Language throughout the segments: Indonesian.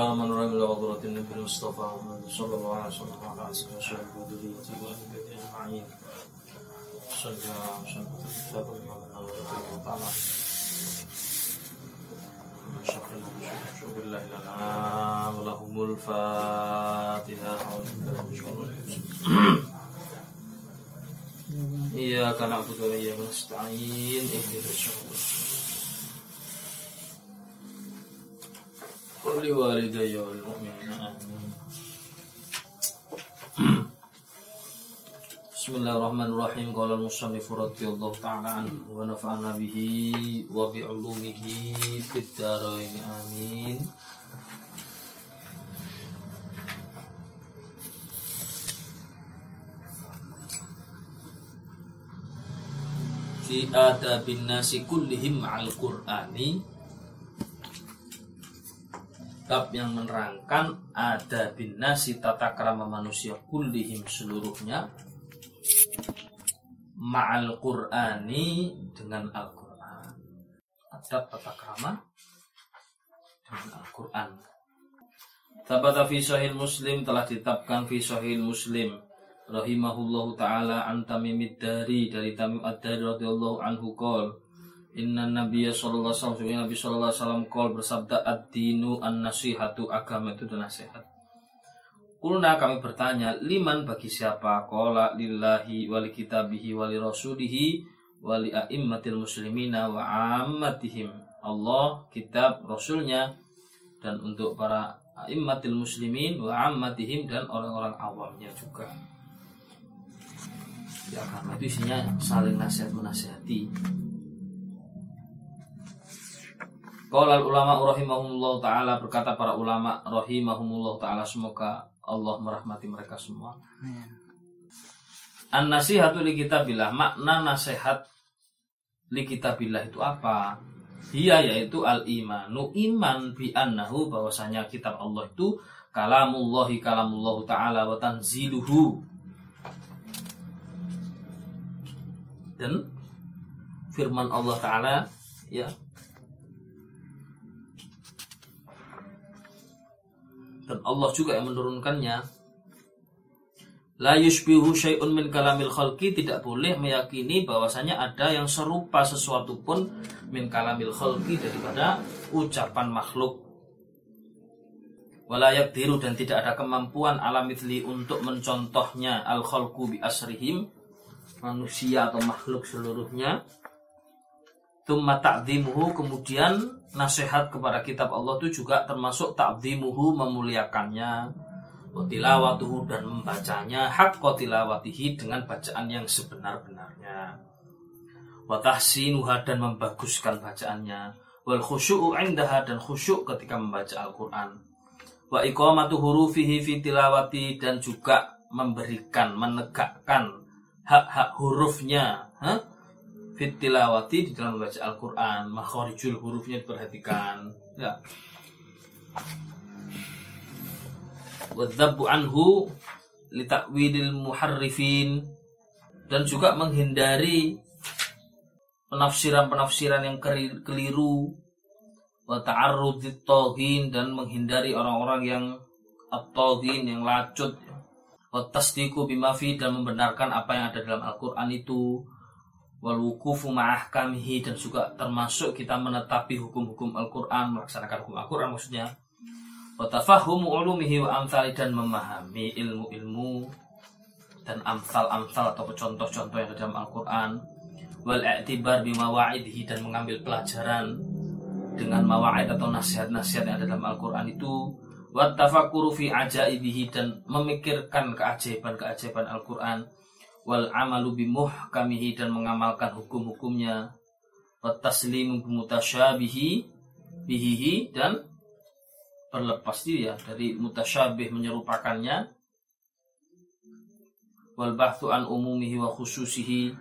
اللهم نور من عذرة النبي المصطفى محمد صلى الله عليه وسلم وعلى آله وصحبه وذريته وأهل بيته أجمعين. صلى الله عليه وسلم. الكتاب وتعالى من شر شر الله الأنعام لهم الفاتحة إياك نعبد وإياك نستعين اهدنا الصراط المستقيم ولوالدي والمؤمنين آمين Bismillahirrahmanirrahim. Qala al-musannif radhiyallahu ta'ala anhu wa nafa'ana bihi wa bi 'ulumihi fid dharain. Amin. Fi adabin nasi kullihim ma'al Qur'ani Bab yang menerangkan ada bin nasi tata krama manusia kullihim seluruhnya ma'al Qur'ani dengan Al-Qur'an. Adab tata krama dengan Al-Qur'an. Tabata fi sahih Muslim telah ditetapkan fi sahih Muslim rahimahullahu taala an Dari dari Tamim Ad-Dari radhiyallahu anhu qol Inna Nabiya sallallahu alaihi wasallam Nabi sallallahu alaihi wasallam qol bersabda ad-dinu an-nasihatu agama itu nasihat. Kulna kami bertanya, liman bagi siapa? Kola lillahi wali kitabihi wali rasulihi wali a'immatil muslimina wa ammatihim. Allah, kitab, rasulnya dan untuk para a'immatil muslimin wa ammatihim dan orang-orang awamnya juga. Ya karena itu isinya saling nasihat menasihati. Qala ulama rahimahumullah taala berkata para ulama rahimahumullah taala semoga Allah merahmati mereka semua. An nasihatu li kitabillah makna nasihat li kitabillah itu apa? Dia yaitu al imanu iman bi annahu bahwasanya kitab Allah itu kalamullahi kalamullah taala wa tanziluhu dan firman Allah taala ya dan Allah juga yang menurunkannya. La yushbihu syai'un min kalamil khalqi. Tidak boleh meyakini bahwasanya ada yang serupa sesuatu pun min kalamil khalqi daripada ucapan makhluk. Walayak diru dan tidak ada kemampuan alamitli untuk mencontohnya. Al khalqu bi asrihim. Manusia atau makhluk seluruhnya Tumma ta'zimuhu kemudian nasihat kepada kitab Allah itu juga termasuk ta'zimuhu memuliakannya. Tilawatuhu dan membacanya. Hak tilawatihi dengan bacaan yang sebenar-benarnya. Wa tahsinuha dan membaguskan bacaannya. Wal khusyu'u indaha dan khusyuk ketika membaca Al-Qur'an. Wa iqamatu hurufihi fi tilawati dan juga memberikan menegakkan hak-hak hurufnya? Fitilawati di dalam membaca Al-Quran. Makhorijul hurufnya diperhatikan. Ya. Wadzabu anhu litakwidil muharrifin. Dan juga menghindari penafsiran-penafsiran yang keliru. Wa ta'arrudit dan menghindari orang-orang yang at yang lacut. Wa tasdiqu bimafi dan membenarkan apa yang ada dalam Al-Qur'an itu wal wukufu ma'ahkamihi dan juga termasuk kita menetapi hukum-hukum Al-Qur'an, melaksanakan hukum Al-Qur'an maksudnya. Wa tafahumu ulumihi wa amthali dan memahami ilmu-ilmu dan amsal-amsal atau contoh-contoh yang ada dalam Al-Qur'an. Wal i'tibar bima wa'idihi dan mengambil pelajaran dengan mawa'id atau nasihat-nasihat yang ada dalam Al-Qur'an itu. Wa tafakkuru fi ajaibihi dan memikirkan keajaiban-keajaiban Al-Qur'an wal amalu bimuhkamihi dan mengamalkan hukum-hukumnya. Wa taslimu bimutasyabihi bihihi dan berlepas diri ya dari mutasyabih menyerupakannya. Wal bahthu an umumihi wa khususihi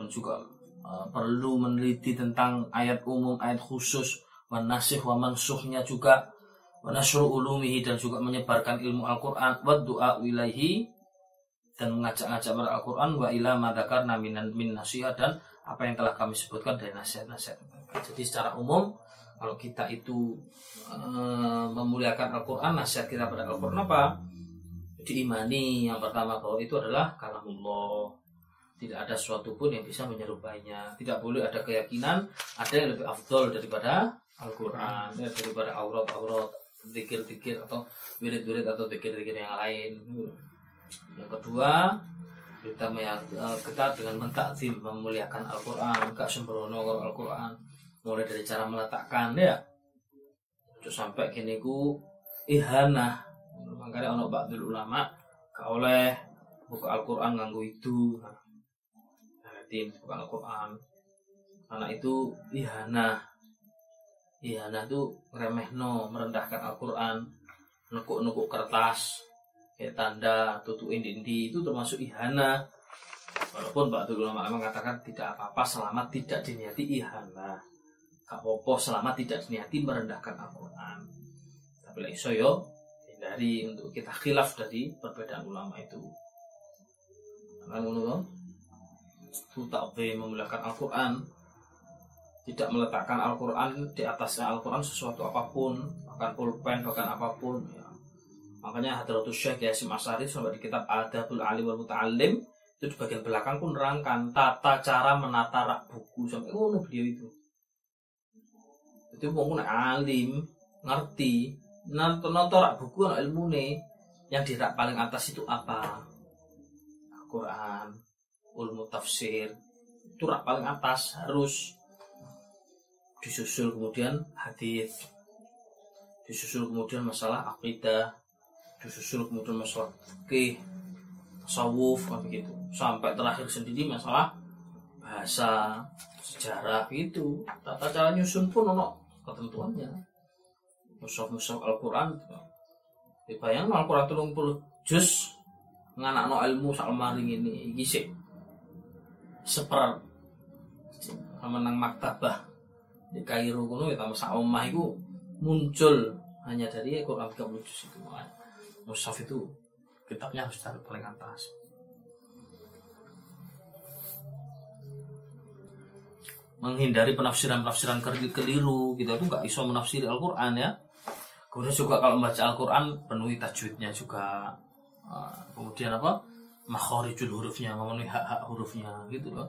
dan juga uh, perlu meneliti tentang ayat umum ayat khusus wa nasih wa mansuhnya juga wa nasru ulumihi dan juga menyebarkan ilmu Al-Qur'an wa du'a ilaihi dan mengajak-ngajak pada Al-Quran wa ila madakar naminan min nasihat dan apa yang telah kami sebutkan dari nasihat-nasihat. Jadi secara umum kalau kita itu uh, memuliakan Al-Quran nasihat kita pada Al-Quran apa? Diimani. Yang pertama bahwa itu adalah kalamullah. Tidak ada sesuatu pun yang bisa menyerupainya. Tidak boleh ada keyakinan ada yang lebih afdol daripada Al-Quran daripada aurat-aurat zikir-zikir atau wirid-wirid atau zikir-zikir yang lain yang kedua kita eh, kita dengan mentakzim memuliakan Al-Quran gak sembrono Al-Quran. Mulai dari cara meletakkan ya. Terus sampai kini ku ihana. Makanya ono ba'dul ulama gak oleh buka Al-Quran nganggu itu. Tim buka Al-Quran. Karena itu ihana. Ihana itu remehno merendahkan Al-Quran. Nukuk-nukuk kertas kayak tanda tutuin indi itu termasuk ihana. Walaupun Pak Ulama mengatakan tidak apa-apa selama tidak diniati ihana. Gak apa selama tidak niati merendahkan Al-Quran. Tapi iso yo hindari untuk kita khilaf dari perbedaan ulama itu. Kan ngono itu takwe memuliakan Al-Quran. Tidak meletakkan Al-Quran di atasnya Al-Quran sesuatu apa pun bahkan pulpen bahkan apa pun ya. Makanya Hadratus Syekh Yasim Asari sampai di kitab Adabul Alim wal Muta'alim itu di bagian belakang pun nerangkan tata cara menata rak buku. Sampai ngono beliau itu. Itu wong alim ngerti nonton rak buku ilmu nih yang di rak paling atas itu apa? Al-Quran ilmu tafsir itu rak paling atas harus disusul kemudian hadis disusul kemudian masalah akidah disusul kemudian masalah ke tasawuf begitu sampai terakhir sendiri masalah bahasa sejarah itu tata cara nyusun pun ono ketentuannya. Mushaf-mushaf Al-Quran. Dibayang Al-Quran telung puluh juz nganak no ilmu maring ini gisik seper sama maktabah. Di Kairo kuno ya tambah sak muncul hanya dari Al-Quran 30 juz itu mushaf itu kitabnya harus taruh paling atas. Menghindari penafsiran-penafsiran keliru kita itu nggak bisa menafsiri Al-Quran ya. Kemudian juga kalau membaca Al-Quran penuhi tajwidnya juga. Ah, kemudian apa? Makhorijul hurufnya memenuhi hak-hak hurufnya gitu loh.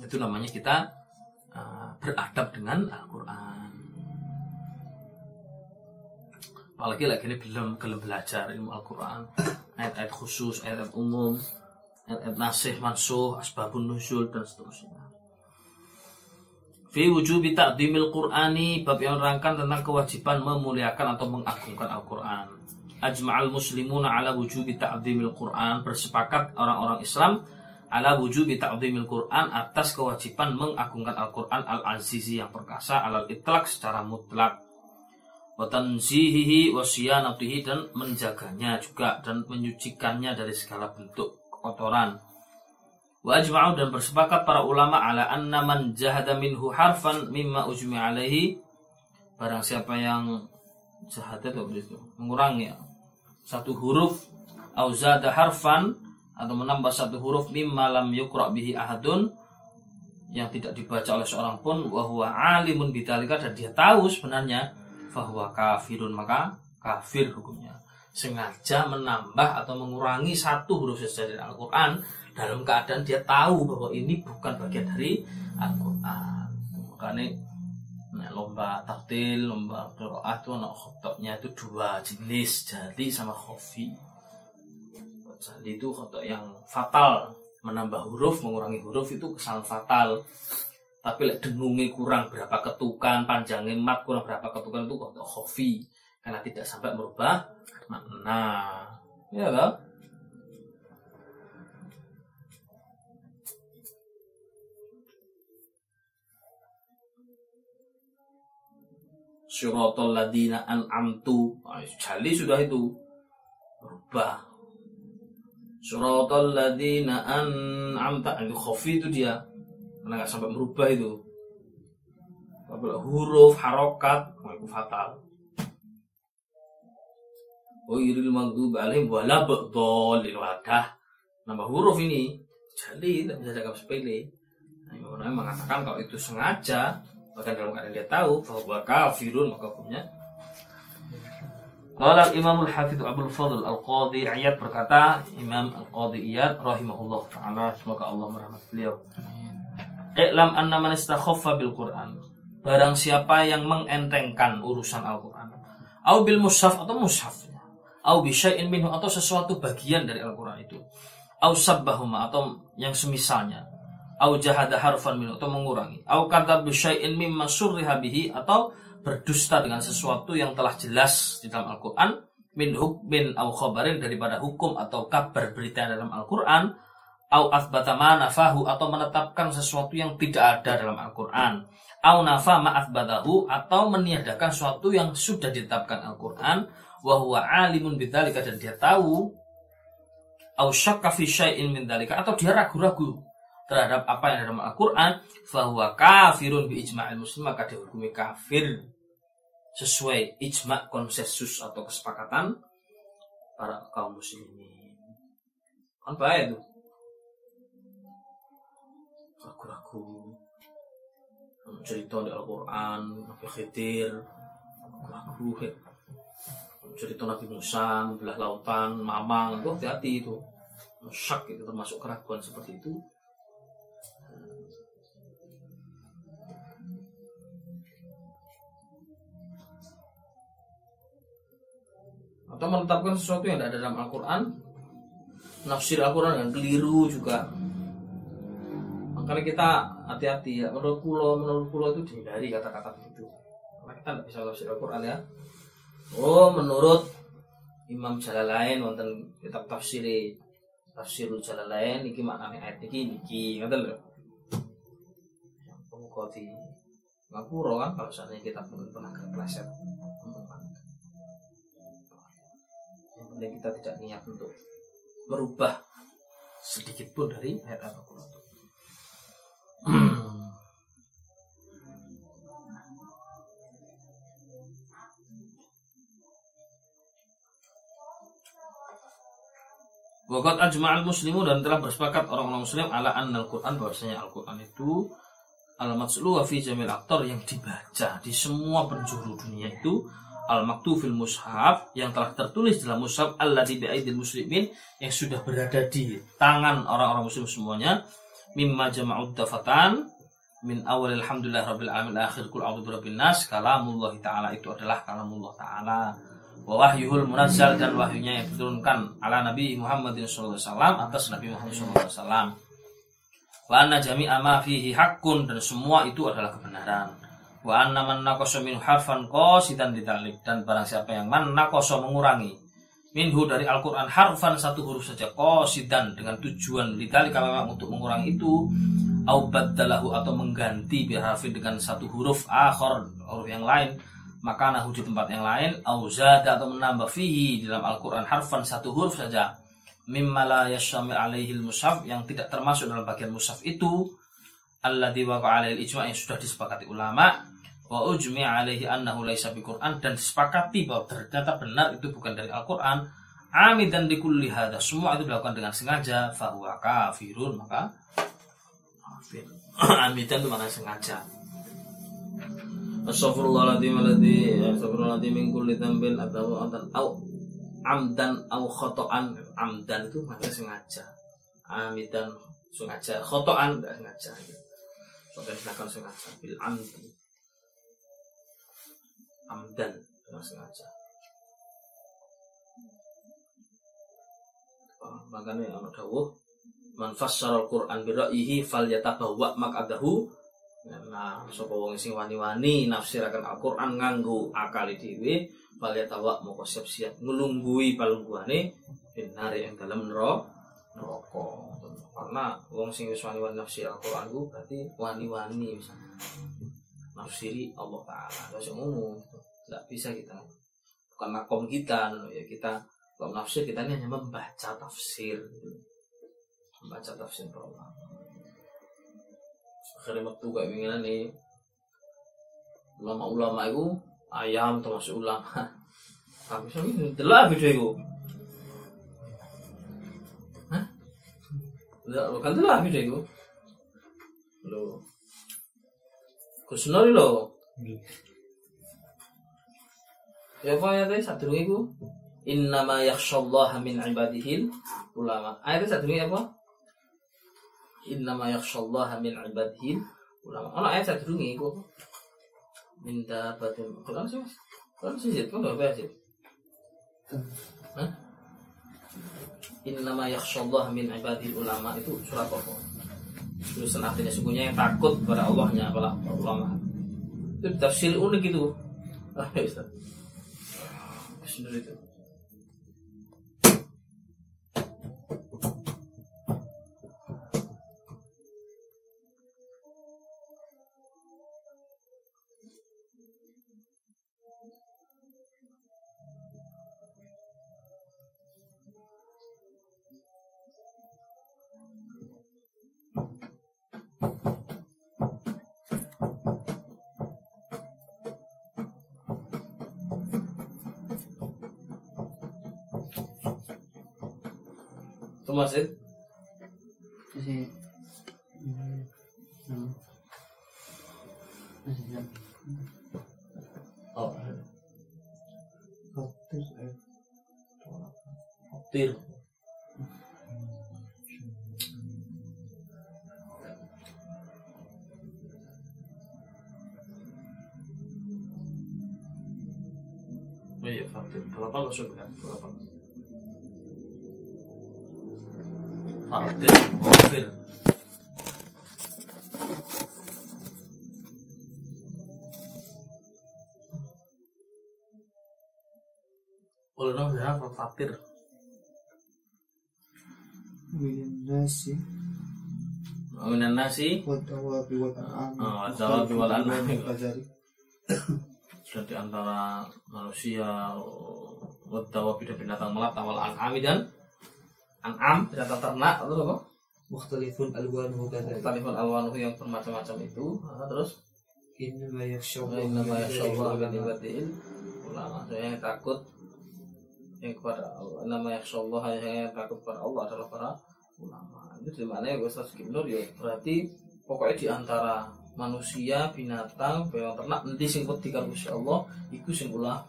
Itu namanya kita uh, beradab dengan Al-Quran apalagi lagi ini belum belum belajar ilmu Al-Quran ayat-ayat khusus ayat-ayat umum ayat-ayat nasih mansuh asbabun nuzul dan seterusnya Fi wujubi ta'dimil Qur'ani bab yang menerangkan tentang kewajiban memuliakan atau mengagungkan Al-Qur'an. Ajma'al muslimuna ala wujubi ta'dimil Qur'an bersepakat orang-orang Islam ala wujubi ta'dimil Qur'an atas kewajiban mengagungkan Al-Qur'an al-azizi yang perkasa alal itlaq secara mutlak. Wa tanzihihi wa siyanatihi dan menjaganya juga dan menyucikannya dari segala bentuk kotoran Wa ajma'u dan bersepakat para ulama ala anna man jahada minhu harfan mimma ujmi alaihi barang siapa yang jahada itu mengurangi ya. satu huruf au zada harfan atau menambah satu huruf mimma lam yukra bihi ahadun yang tidak dibaca oleh seorang pun wahwa alimun bidzalika dan dia tahu sebenarnya bahwa kafirun maka kafir hukumnya. Sengaja menambah atau mengurangi satu huruf saja dari Al-Qur'an dalam keadaan dia tahu bahwa ini bukan bagian dari Al-Quran. Makanya nah, lomba taktil lomba qiraah itu anak khotoknya itu dua jenis jali sama khofi. Jali itu khotok yang fatal. Menambah huruf mengurangi huruf itu kesalahan fatal tapi lek dengungi kurang berapa ketukan panjangnya mat kurang berapa ketukan itu khotok khofi karena tidak sampai merubah makna ya kan syuratul ladina an'amtu. Nah, jali sudah itu. Berubah syuratul ladina an'amta. Itu khofi itu dia karena nggak sampai merubah itu? Apabila huruf harokat itu fatal. Oh iril maghdub alaihim wala ba'dhalin wadah. Nambah huruf ini. Jadi tidak bisa dianggap sepele. Nah, mengatakan kalau itu sengaja bahkan dalam keadaan dia tahu bahwa kafirun maka hukumnya. Qala Imam Al-Hafidh Abdul Fadl Al-Qadhi Iyad berkata Imam Al-Qadhi Iyad rahimahullah taala. Semoga Allah merahmati beliau. I'lam anna man istakhaffa bil Qur'an. Barang siapa yang mengentengkan urusan Al-Qur'an. Au bil mushaf atau mushafnya. Au bi syai'in minhu atau sesuatu bagian dari Al-Qur'an itu. Au sabbahuma atau yang semisalnya. Au jahada harfan minhu atau mengurangi. Au kata bi syai'in mimma surriha bihi atau berdusta dengan sesuatu yang telah jelas di dalam Al-Quran min hukmin au khabarin daripada hukum atau kabar berita dalam Al-Quran au athbata nafahu atau menetapkan sesuatu yang tidak ada dalam Al-Quran. Au nafa ma'athbatahu atau meniadakan sesuatu yang sudah ditetapkan Al-Quran. Wa huwa alimun bidzalika dan dia tahu au syakka fi syai'in min dzalika atau dia ragu-ragu terhadap apa yang ada dalam Al-Quran. Bahwa kafirun bi ijma'il muslim maka dihukumi kafir sesuai ijma konsensus atau kesepakatan para kaum muslimin. Kan baik itu cerita di Al-Quran Nabi Khidir ragu-ragu cerita Nabi Musa belah lautan mamang. Itu hati-hati itu. Syak itu termasuk keraguan seperti itu. Atau menetapkan sesuatu yang tidak ada dalam Al-Quran nafsir Al-Quran yang keliru juga. Makanya kita hati-hati ya. Menurut pulau menurut pulau itu dihindari kata-kata begitu. Karena kita tidak bisa nafsir Al-Quran ya. Oh menurut Imam Jalalain wonten kitab tafsir tafsirul Jalalain iki maknane ayat iki niki ngoten lho. Yang di ngapura kan kalau seandainya kita pun pernah kepleset dan kita tidak niat untuk merubah sedikit pun dari ayat Al-Quran. Wakat ajma'al muslimu dan telah bersepakat orang-orang muslim ala anna al-Quran bahwasanya Al-Quran itu al-matslu wa fi jamil aktor yang dibaca di semua penjuru dunia itu al fil mushaf yang telah tertulis dalam mushaf alladzi bi'aidil muslimin yang sudah berada di tangan orang-orang muslim semuanya mimma jama'ud dafatan min awal alhamdulillah rabbil alamin akhir kul a'udzu birabbin nas kalamullah taala itu adalah kalamullah taala wa wahyuhul munazzal dan wahyunya yang diturunkan ala nabi alaihi wasallam atas nabi Muhammad wasallam. Wa anna jami'a ma fihi haqqun dan semua itu adalah kebenaran. Wa anna man naqasa min harfan qasidan ditalik dan barang siapa yang man naqasa mengurangi minhu dari Al-Qur'an harfan satu huruf saja qasidan dengan tujuan ditalik memang untuk mengurangi itu au baddalahu atau mengganti biharfin dengan satu huruf akhar huruf yang lain maka nahu di tempat yang lain au zada atau menambah fihi dalam Al-Qur'an harfan satu huruf saja. Mimma la yashamil alaihi mushaf yang tidak termasuk dalam bagian mushaf itu alladzi waqa'a alaihi ijma' yang sudah disepakati ulama wa ujmi alaihi annahu laisa biquran dan disepakati bahwa ternyata benar itu bukan dari Al-Qur'an. Amidan likulli hadza semua itu dilakukan dengan sengaja fahuwa kafirun maka kafir. Amidan itu mana sengaja Astagfirullahaladzim alladzi astagfirullahaladzim min kulli dzambin atau amdan au amdan au khotoan. Amdan itu mana sengaja. Amidan sengaja. Khotoan enggak sengaja. Sampai silakan sengaja. Bil amdi. Amdan dengan sengaja. Makanya anak dawuh man fassara al-Qur'an bi ra'yihi falyatabawwa maq'adahu nah sapa wong sing wani-wani nafsiraken Al-Qur'an nganggo akal dhewe falyatawa moko siap-siap nglunggui palungguhane binari yang dalam neraka. Karena wong sing wis wani-wani nafsir Al-Qur'an ku berarti wani-wani misalnya. Nafsiri Allah Ta'ala. Usah ngomong Gak bisa kita. Bukan makom kita ya Kita Kalau nafsir kita ini hanya membaca tafsir. Membaca tafsir ulama Akhirnya waktu kayak begini nih Ulama-ulama itu Ayam termasuk ulama Kami sini Telah video itu Hah? Bukan telah video itu Loh Gus Nur lho. Ya apa ya tadi satu iku? Innama yakhshallaha min ibadihil ulama. Ayat satu apa? Innama yakhshallaha min ibadihil ulama. Ono ayat satu iku. Minta batin. Quran sih mas. Quran sih kan apa sih? Hah? Innama yakhshallaha min ibadihil ulama itu surat apa? Terus artinya sungguhnya yang takut kepada Allahnya adalah ulama. Itu tafsir unik itu. Ah, ya Ustaz. Bismillah itu. ¿Cómo hacer? Sí. Dong ya, faktir. within nasi, Minan nasi wad awabi wal an'am, Ah, wad awabi wal an'am. Al-Fajari. sudah di antara manusia wadawa dan binatang melata wal an'ami dan an'am binatang ternak terus apa? Mukhtalifun alwanuhu kadhalik. Talifun alwanuhu yang bermacam-macam itu terus Innama yakhshawallahu Innama min yakhshallahu min ibadihi ulama Saya takut yang kepada Allah. Nama yakhshallah yang takut kepada Allah adalah para ulama. Itu di mana ya Ustaz Nur? Ya berarti pokoknya di antara manusia binatang hewan ternak nanti sing wedi karo Gusti Allah iku sing ulama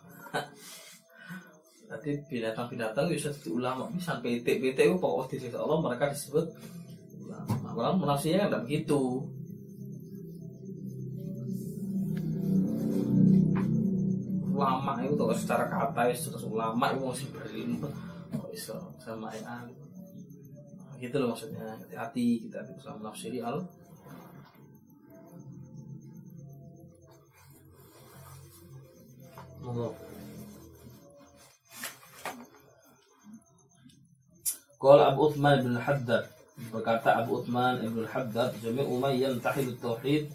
Berarti binatang-binatang bisa jadi ulama ini sampai PT-PT itu pokok di Allah mereka disebut ulama. Malah munafsinya kan tidak begitu. Ulama itu kalau secara kata itu terus ulama itu masih berilmu kok bisa sama ya gitu loh maksudnya. Hati-hati kita bisa menafsiri al Monggo. Qala Abu Uthman bin Haddad. Berkata Abu Uthman bin Haddad jami'u man yantahil tauhid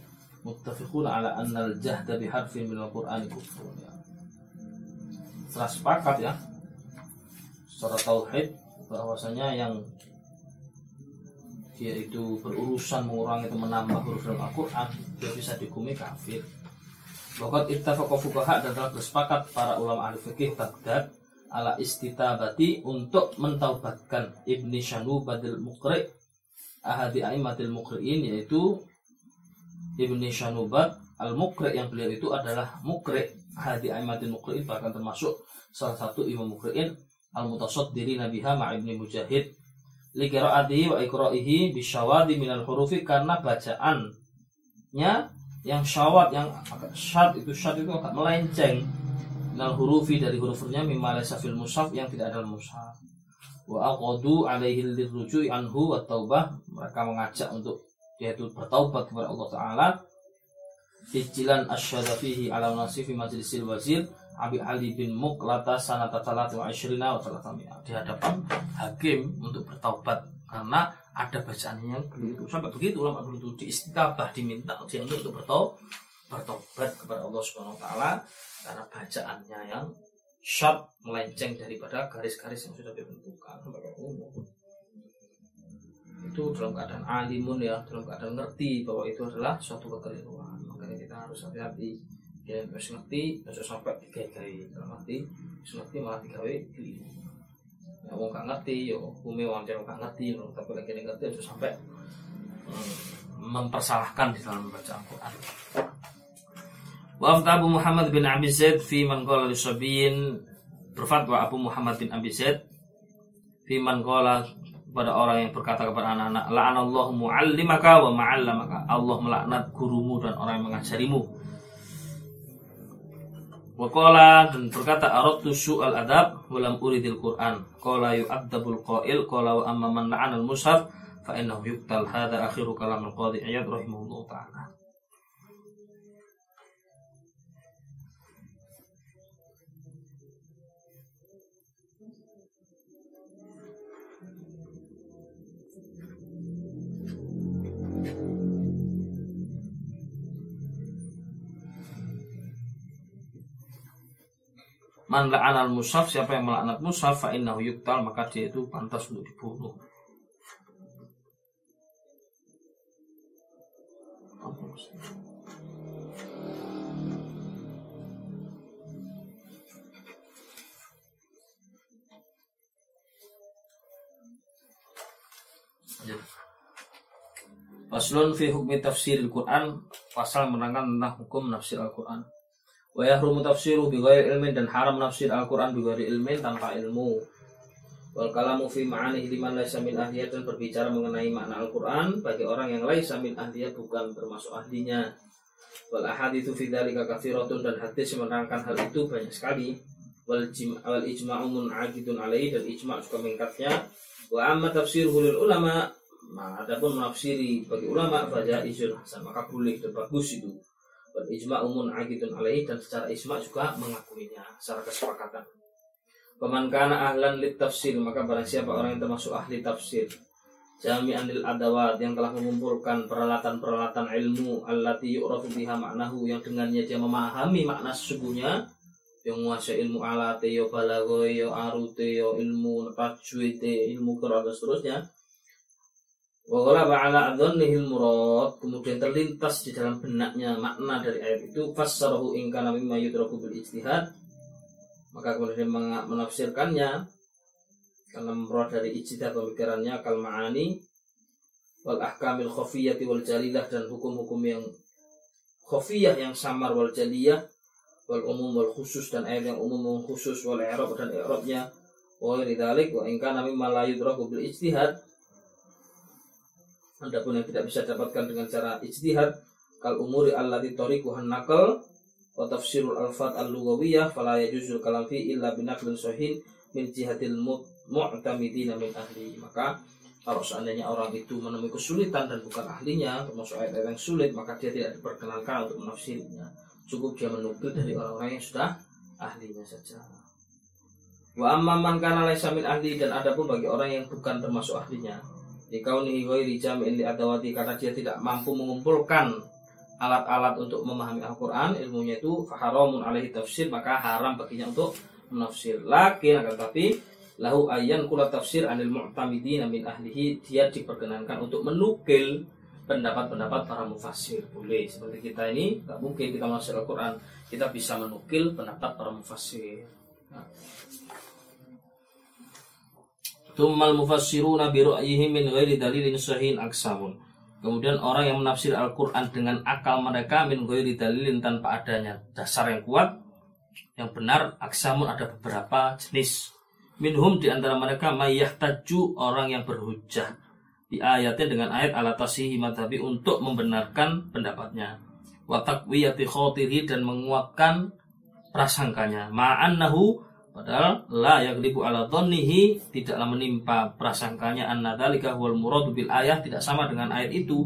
muttafiqun ala anna al-jahda bi harfin min al-Qur'an kufrun Setelah sepakat ya. Secara tauhid bahwasanya yang dia itu berurusan mengurangi atau menambah huruf dalam Al-Quran dia bisa dihukumi kafir. Bahkan ittafaqa fuqaha dan telah bersepakat para ulama ahli fikih Baghdad ala istitabati untuk mentaubatkan Ibni Shanu Badil Mukri ahadi aimatil mukri'in yaitu Ibni Shanubad al Mukri yang beliau itu adalah Mukri ahadi aimatil mukri'in bahkan termasuk salah satu imam mukri'in al mutasaddiri nabiha ma ibni Mujahid. Li qiraatihi wa iqra'ihi bisyawadi minal hurufi karena bacaannya yang syawat yang agak syad itu syad itu agak melenceng. Nal hurufi dari hurufnya mimma laysa fil mushaf yang tidak ada mushaf. Wa aqadu alaihi lirruju'i anhu wa taubah. Mereka mengajak untuk dia itu bertaubat kepada Allah taala Fijilan asyhadu fihi ala nasifi majlisil wazir Abi Ali bin Muklata sanata talatu wa ishrina wa talatamiya di hadapan hakim untuk bertaubat karena ada bacaannya yang keliru sampai begitu ulama dulu itu diistiqabah diminta dia untuk bertaubat bertobat kepada Allah Subhanahu wa taala karena bacaannya yang sharp melenceng daripada garis-garis yang sudah ditentukan. Sampai umum itu dalam keadaan alimun ya dalam keadaan ngerti bahwa itu adalah suatu kekeliruan harus hati-hati ya harus ngerti harus sampai digawe dalam arti harus ngerti malah digawe keliru. Ya mau gak ngerti yo hukumnya wajar gak ngerti loh tapi lagi ngerti harus sampai hmm, mempersalahkan di dalam membaca Al-Quran. Wa afta Abu Muhammad bin Abi Zaid fi man qala li berfatwa Abu Muhammad bin Abi Zaid fi man qala pada orang yang berkata kepada anak-anak la'anallahu muallimaka wa ma'allamaka. Allah melaknat gurumu dan orang yang mengajarimu. Wa qala dan berkata aradtu su'al adab wa lam uridil Qur'an. Qala yu'addabul qail. Qala wa amma man la'ana al-mushaf fa innahu yuqtal. Hadha akhiru kalam al-qadi Iyad rahimahullah ta'ala Man la'anal mushaf siapa yang melaknat mushaf fa innahu yuqtal maka dia itu pantas untuk dibunuh. Faslun fi hukmi tafsir Al-Quran Pasal menerangkan tentang hukum nafsir Al-Quran Wa yahrumu tafsiru bi ghairi ilmin dan haram nafsir Al-Qur'an bi ghairi ilmin tanpa ilmu. Wal kalamu fi ma'ani liman laisa min ahliyah dan berbicara mengenai makna Al-Qur'an bagi orang yang laisa min ahliyah bukan termasuk ahlinya. Wal ahaditsu fi dzalika katsiratun dan hadis menerangkan hal itu banyak sekali. Wal wal ijma'u mun'aqidun alaihi dan ijma' juga mengikatnya. Wa amma tafsirul ulama Nah, adapun menafsiri bagi ulama pada izun hasan maka boleh dan bagus itu ijma umun agitun alaih dan secara ijma juga mengakuinya secara kesepakatan. Paman kana ahlan lit tafsir maka barang siapa orang yang termasuk ahli tafsir jami'an lil adawat yang telah mengumpulkan peralatan-peralatan ilmu allati yu'rafu biha maknahu yang dengannya dia memahami makna sesungguhnya yang menguasai ilmu alat yo balago yo arute yo ilmu tajwid ilmu dan seterusnya Wa ba'ala adzannihil murad kemudian terlintas di dalam benaknya makna dari ayat itu fassarahu in kana mimma yudraku bil ijtihad. Maka kemudian menafsirkannya karena murad dari ijtihad pemikirannya kal ma'ani wal ahkamil khafiyati wal jalilah dan hukum-hukum yang khafiyah yang samar wal jaliyah wal umum wal khusus dan ayat yang umum wal khusus wal i'rab dan i'rabnya wa dzalik wa in kana mimma la yudraku bil ijtihad Adapun yang tidak bisa dapatkan dengan cara ijtihad kal umuri allati tariquhan naqal wa tafsirul alfat al-lughawiyah fala yajuzul kalam fi illa binaqlin sahih min jihatil mu'tamidina min ahli. Maka kalau seandainya orang itu menemui kesulitan dan bukan ahlinya termasuk ayat-ayat yang sulit maka dia tidak diperkenankan untuk menafsirnya. Cukup dia menukil dari orang-orang yang sudah ahlinya saja. Wa amman kana laisa min ahli dan adapun bagi orang yang bukan termasuk ahlinya Dikaunihi ghairi jam'in li adawati karena dia tidak mampu mengumpulkan alat-alat untuk memahami Al-Quran ilmunya itu faharamun alaihi tafsir maka haram baginya untuk menafsir lakin akan tapi lahu ayyan kula tafsir anil mu'tamidin min ahlihi dia diperkenankan untuk menukil pendapat-pendapat para mufassir boleh seperti kita ini tak mungkin kita menafsir Al-Quran kita bisa menukil pendapat para mufassir nah. Tummal mufassiruna bi min ghairi dalilin sahihin aksamun. Kemudian orang yang menafsir Al-Qur'an dengan akal mereka min ghairi dalilin tanpa adanya dasar yang kuat yang benar aksamun ada beberapa jenis. Minhum di antara mereka taju orang yang berhujah di ayatnya dengan ayat ala tasihi madhabi untuk membenarkan pendapatnya. Wa taqwiyati khotiri dan menguatkan prasangkanya. Ma'annahu Padahal la yaglibu ala dhannihi tidaklah menimpa prasangkanya anna dzalika huwal muradu bil ayat tidak sama dengan ayat itu.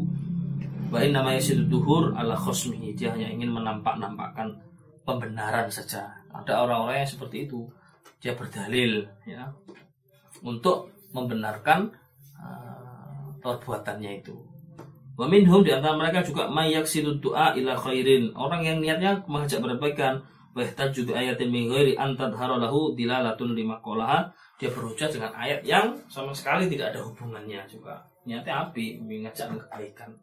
Wa inna ma yasidu duhur ala khosmihi. Dia hanya ingin menampak-nampakkan pembenaran saja. Ada orang-orang yang seperti itu. Dia berdalil ya untuk membenarkan uh, perbuatannya itu. Wa minhum di antara mereka juga mayaksidu du'a ila khairin. Orang yang niatnya mengajak berkebaikan Wahtaju juga ayatin min ghairi antad harolahu dilalatun lima kolaha dia berhujat dengan ayat yang sama sekali tidak ada hubungannya juga. Niatnya api mengajak kebaikan.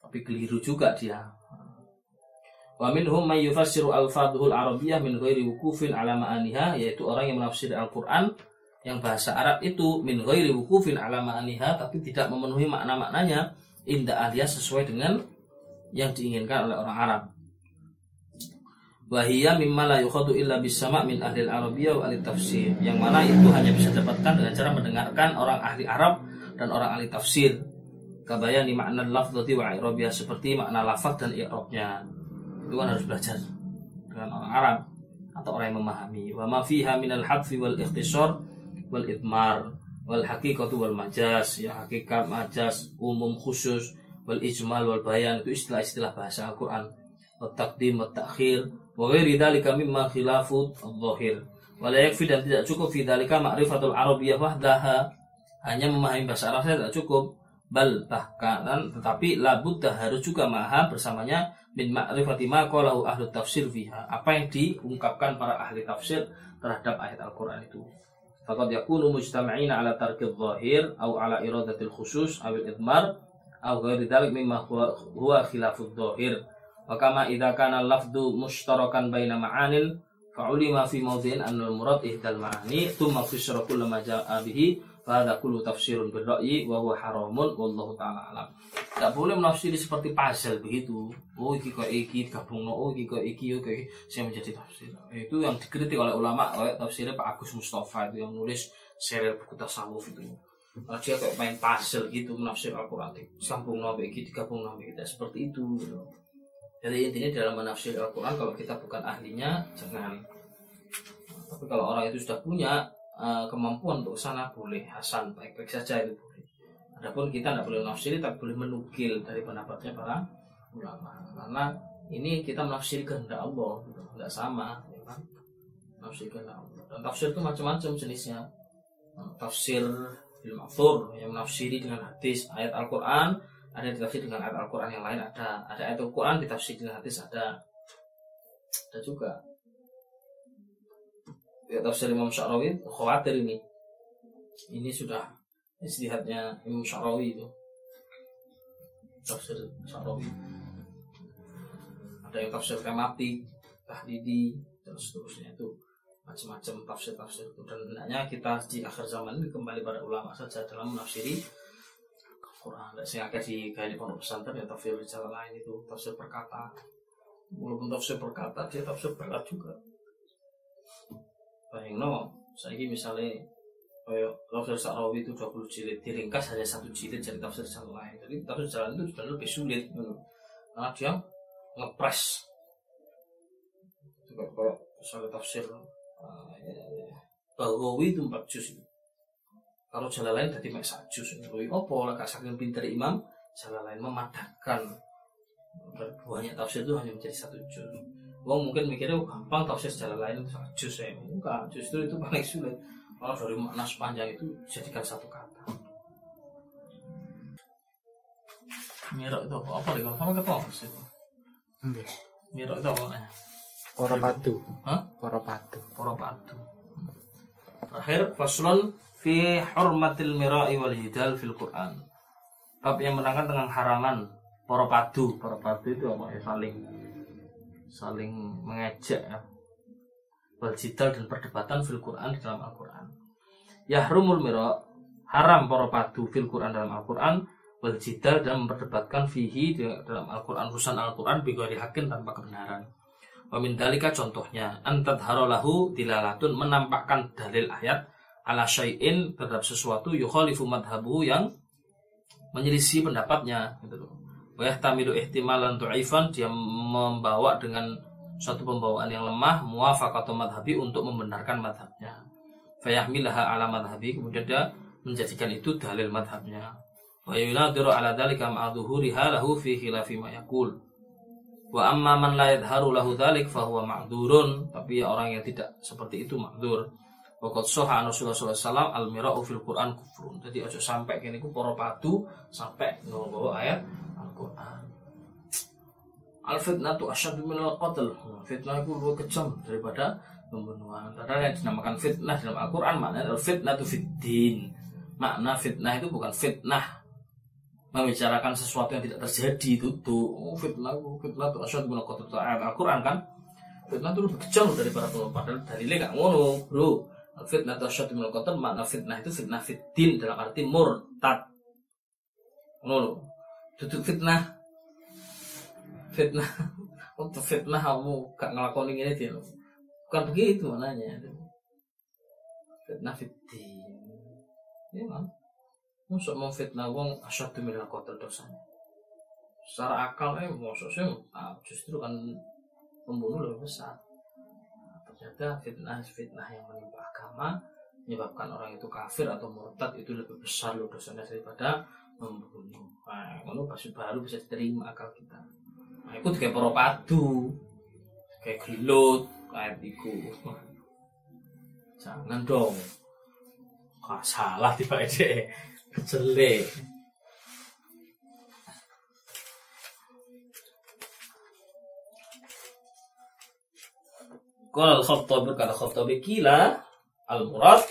Tapi keliru juga dia. Wa minhum may yufassiru al-fadhul arabiyyah min ghairi wukufin ala ma'aniha yaitu orang yang menafsir Al-Qur'an yang bahasa Arab itu min ghairi wukufin ala ma'aniha tapi tidak memenuhi makna-maknanya inda aliyah sesuai dengan yang diinginkan oleh orang Arab Wahia mimma la yukhadu illa bisama min ahli al-arabiyyah wa ahli tafsir. Yang mana itu hanya bisa didapatkan dengan cara mendengarkan orang ahli Arab dan orang ahli tafsir. Kabayani makna lafzati wa i'rabiyah seperti makna lafaz dan i'rabnya. Itu kan harus belajar dengan orang Arab atau orang yang memahami. Wa ma fiha min al-hadfi wal ikhtisar wal idmar wal haqiqatu wal majaz. Ya hakikat majaz umum khusus wal ijmal wal bayan itu istilah-istilah bahasa Al-Qur'an. Wa taqdim wa ta'khir wa ghairi dzalika mimma khilafu adh-dhahir. Dan tidak cukup fi dzalika ma'rifatul arabiyyah wahdaha. Hanya memahami bahasa Arab saja tidak cukup. Bal bahkan tetapi labudda harus juga maha bersamanya min ma'rifati ma qalahu ahlu tafsir fiha. Apa yang diungkapkan para ahli tafsir terhadap ayat Al-Qur'an itu. Faqad yakunu mujtama'ina ala tarkil zahir au ala iradatil khusus awil idmar au ghairi dzalik mimma huwa, khilafud dhahir. Wa kama idza kana lafdu mushtarakan baina ma'anil fa'ulima fi mawdhi'in anna al-murad ihdal ma'ani thumma fusira kullu ma ja'a bihi fa hadha kullu tafsirun bil ra'yi wa huwa haramun wallahu ta'ala alam. Tidak boleh menafsiri seperti puzzle begitu. Oh iki kok iki gabungno, oh iki kok iki kok iki saya menjadi tafsir. Itu yang dikritik oleh ulama oleh tafsirnya Pak Agus Mustafa itu yang nulis serial buku tasawuf itu. Nah, dia kayak main puzzle gitu menafsir Al-Quran sambung nabi iki digabung nabi kita seperti itu gitu. Jadi intinya dalam menafsir Al-Quran kalau kita bukan ahlinya jangan. Tapi kalau orang itu sudah punya uh, kemampuan untuk sana boleh hasan baik-baik saja itu boleh. Adapun kita tidak boleh menafsiri tapi boleh menukil dari pendapatnya para ulama. Karena ini kita menafsir kehendak Allah, gitu. nggak sama, ya kan? Menafsir kehendak Allah. Dan tafsir itu macam-macam jenisnya. Tafsir bil yang menafsiri dengan hadis ayat Al-Quran ada ditafsir dengan ayat Al-Quran yang lain ada ada ayat Al-Quran ditafsir dengan hadis ada ada juga. Ya tafsir Imam Syarawi khawatir ini. Ini sudah istihadnya Imam Syarawi itu. Tafsir Syarawi. Ada yang tafsir tematik tahdidi dan seterusnya itu. Macam-macam tafsir-tafsir itu. Dan hendaknya kita di akhir zaman ini kembali pada ulama saja dalam menafsiri Quran. Saya akan di kayak di pondok pesantren ya tafsir bicara lain itu tafsir perkata. Walaupun tafsir perkata dia tafsir berat juga. Bayang no, saya ini misalnya kayak tafsir Sa'rawi itu 20 jilid diringkas hanya satu jilid jadi tafsir jalan lain. Jadi tafsir jalan itu sebenarnya lebih sulit gitu. Karena dia ngepres. Itu kayak misalnya tafsir uh, ya, ya. Bawawi itu 4 juz itu kalau jalan lain tadi mek juz kuwi opo lah saking pinter imam jalan lain memadatkan banyak tafsir itu hanya menjadi satu juz Wong mungkin mikirnya oh, gampang tafsir jalan lain itu satu juz ya enggak justru itu paling sulit kalau dari makna sepanjang itu jadikan satu kata Mirok itu apa? Apa deh? Kamu ketemu sih? Mirok itu apa? Hah? Para padu. Para padu. Terakhir faslon fi hurmatil mira'i wal hidal fil Quran. Bab yang menerangkan tentang haraman para padu. Para padu itu apa ya saling saling mengejek ya. Wal jidal dan perdebatan fil Quran di dalam Al-Quran. Yahrumul mira' haram para padu fil Quran dalam Al-Quran wal jidal dan memperdebatkan fihi dalam Al-Quran urusan Al-Quran bigari hakin tanpa kebenaran. Wamin dalika contohnya antat harolahu dilalatun menampakkan dalil ayat ala syai'in terhadap sesuatu yukhalifu madhabu yang menyelisih pendapatnya gitu loh. Wa yahtamilu ihtimalan du'ifan dia membawa dengan suatu pembawaan yang lemah muwafaqatu madhabi untuk membenarkan madhabnya. Fayahmilaha ala madhabi kemudian dia menjadikan itu dalil madhabnya. Wa yunadiru ala dalika ma'adhuhuriha lahu fi khilafi ma yakul. Wa amma man la yadharu lahu dzalik fa huwa ma'dzurun, tapi ya orang yang tidak seperti itu ma'dzur. Wa qad sahha Rasulullah sallallahu alaihi wasallam al-mira'u fil Qur'an kufrun. Jadi aja sampai kene ku para padu sampai nggawa ayat Al-Qur'an. Al fitnatu asyadu min al qatl. Fitnah itu lebih kejam daripada pembunuhan. Padahal yang dinamakan fitnah dalam Al-Qur'an maknanya al fitnatu fid din. Makna fitnah itu bukan fitnah membicarakan sesuatu yang tidak terjadi itu tuh oh, fitnah fitnah tuh asyad guna kota ayat Al-Quran kan fitnah itu lebih kejam daripada pembunuhan padahal dalilnya gak ngono bro fitnah asyad guna kota makna fitnah itu fitnah fitin dalam arti murtad. Ngono duduk fitnah. Fitnah. Untuk fitnah kamu gak ngelakoni ini dia bukan begitu mananya fitnah fitin ya kan Masuk mau fitnah wong asyadu minal kotor dosanya secara akal eh maksudnya ah, justru kan pembunuh lebih besar. Nah, ternyata fitnah fitnah yang menimpa agama menyebabkan orang itu kafir atau murtad itu lebih besar loh dosanya daripada membunuh. Nah kalau pasti baru bisa diterima akal kita. Nah itu kayak poro padu kayak gelut kayak iku jangan dong. Kok salah tiba aja. Jelek Qala al-Khattabi kata Khattabi kila al-murad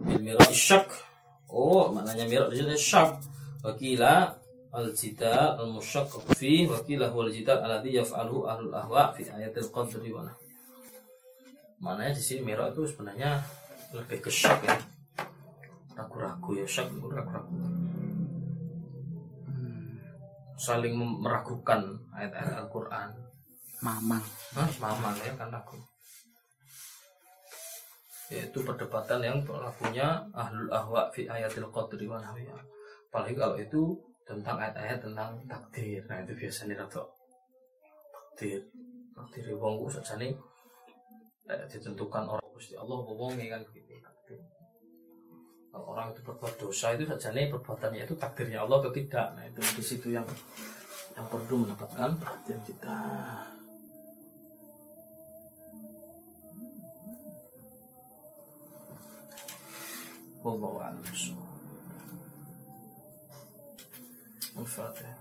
bil mirad syak. Oh, maknanya mirad di sini syak. Wakila al-jidal al-musyaqqaq fi wakila huwa al-jidal alladhi yaf'aluhu ahlul ahwa fi ayatil qadri wa Maknanya di sini mirad itu sebenarnya lebih ke syak ya. Ragu-ragu ya syak itu ragu-ragu. Saling meragukan ayat-ayat Al-Qur'an. Mamang. Hah, mamang ya kan aku yaitu perdebatan yang berlakunya ahlul ahwa fi ayatil qadri wa. Apalagi kalau itu tentang ayat-ayat tentang takdir. Nah, itu biasanya atau takdir. Takdir wong ku sajane eh, ditentukan orang Gusti Allah wong kan gitu. Kalau orang itu berbuat dosa itu sajane perbuatannya itu takdirnya Allah atau tidak. Nah, itu di situ yang yang perlu mendapatkan perhatian kita. والله أعلم الفاتحة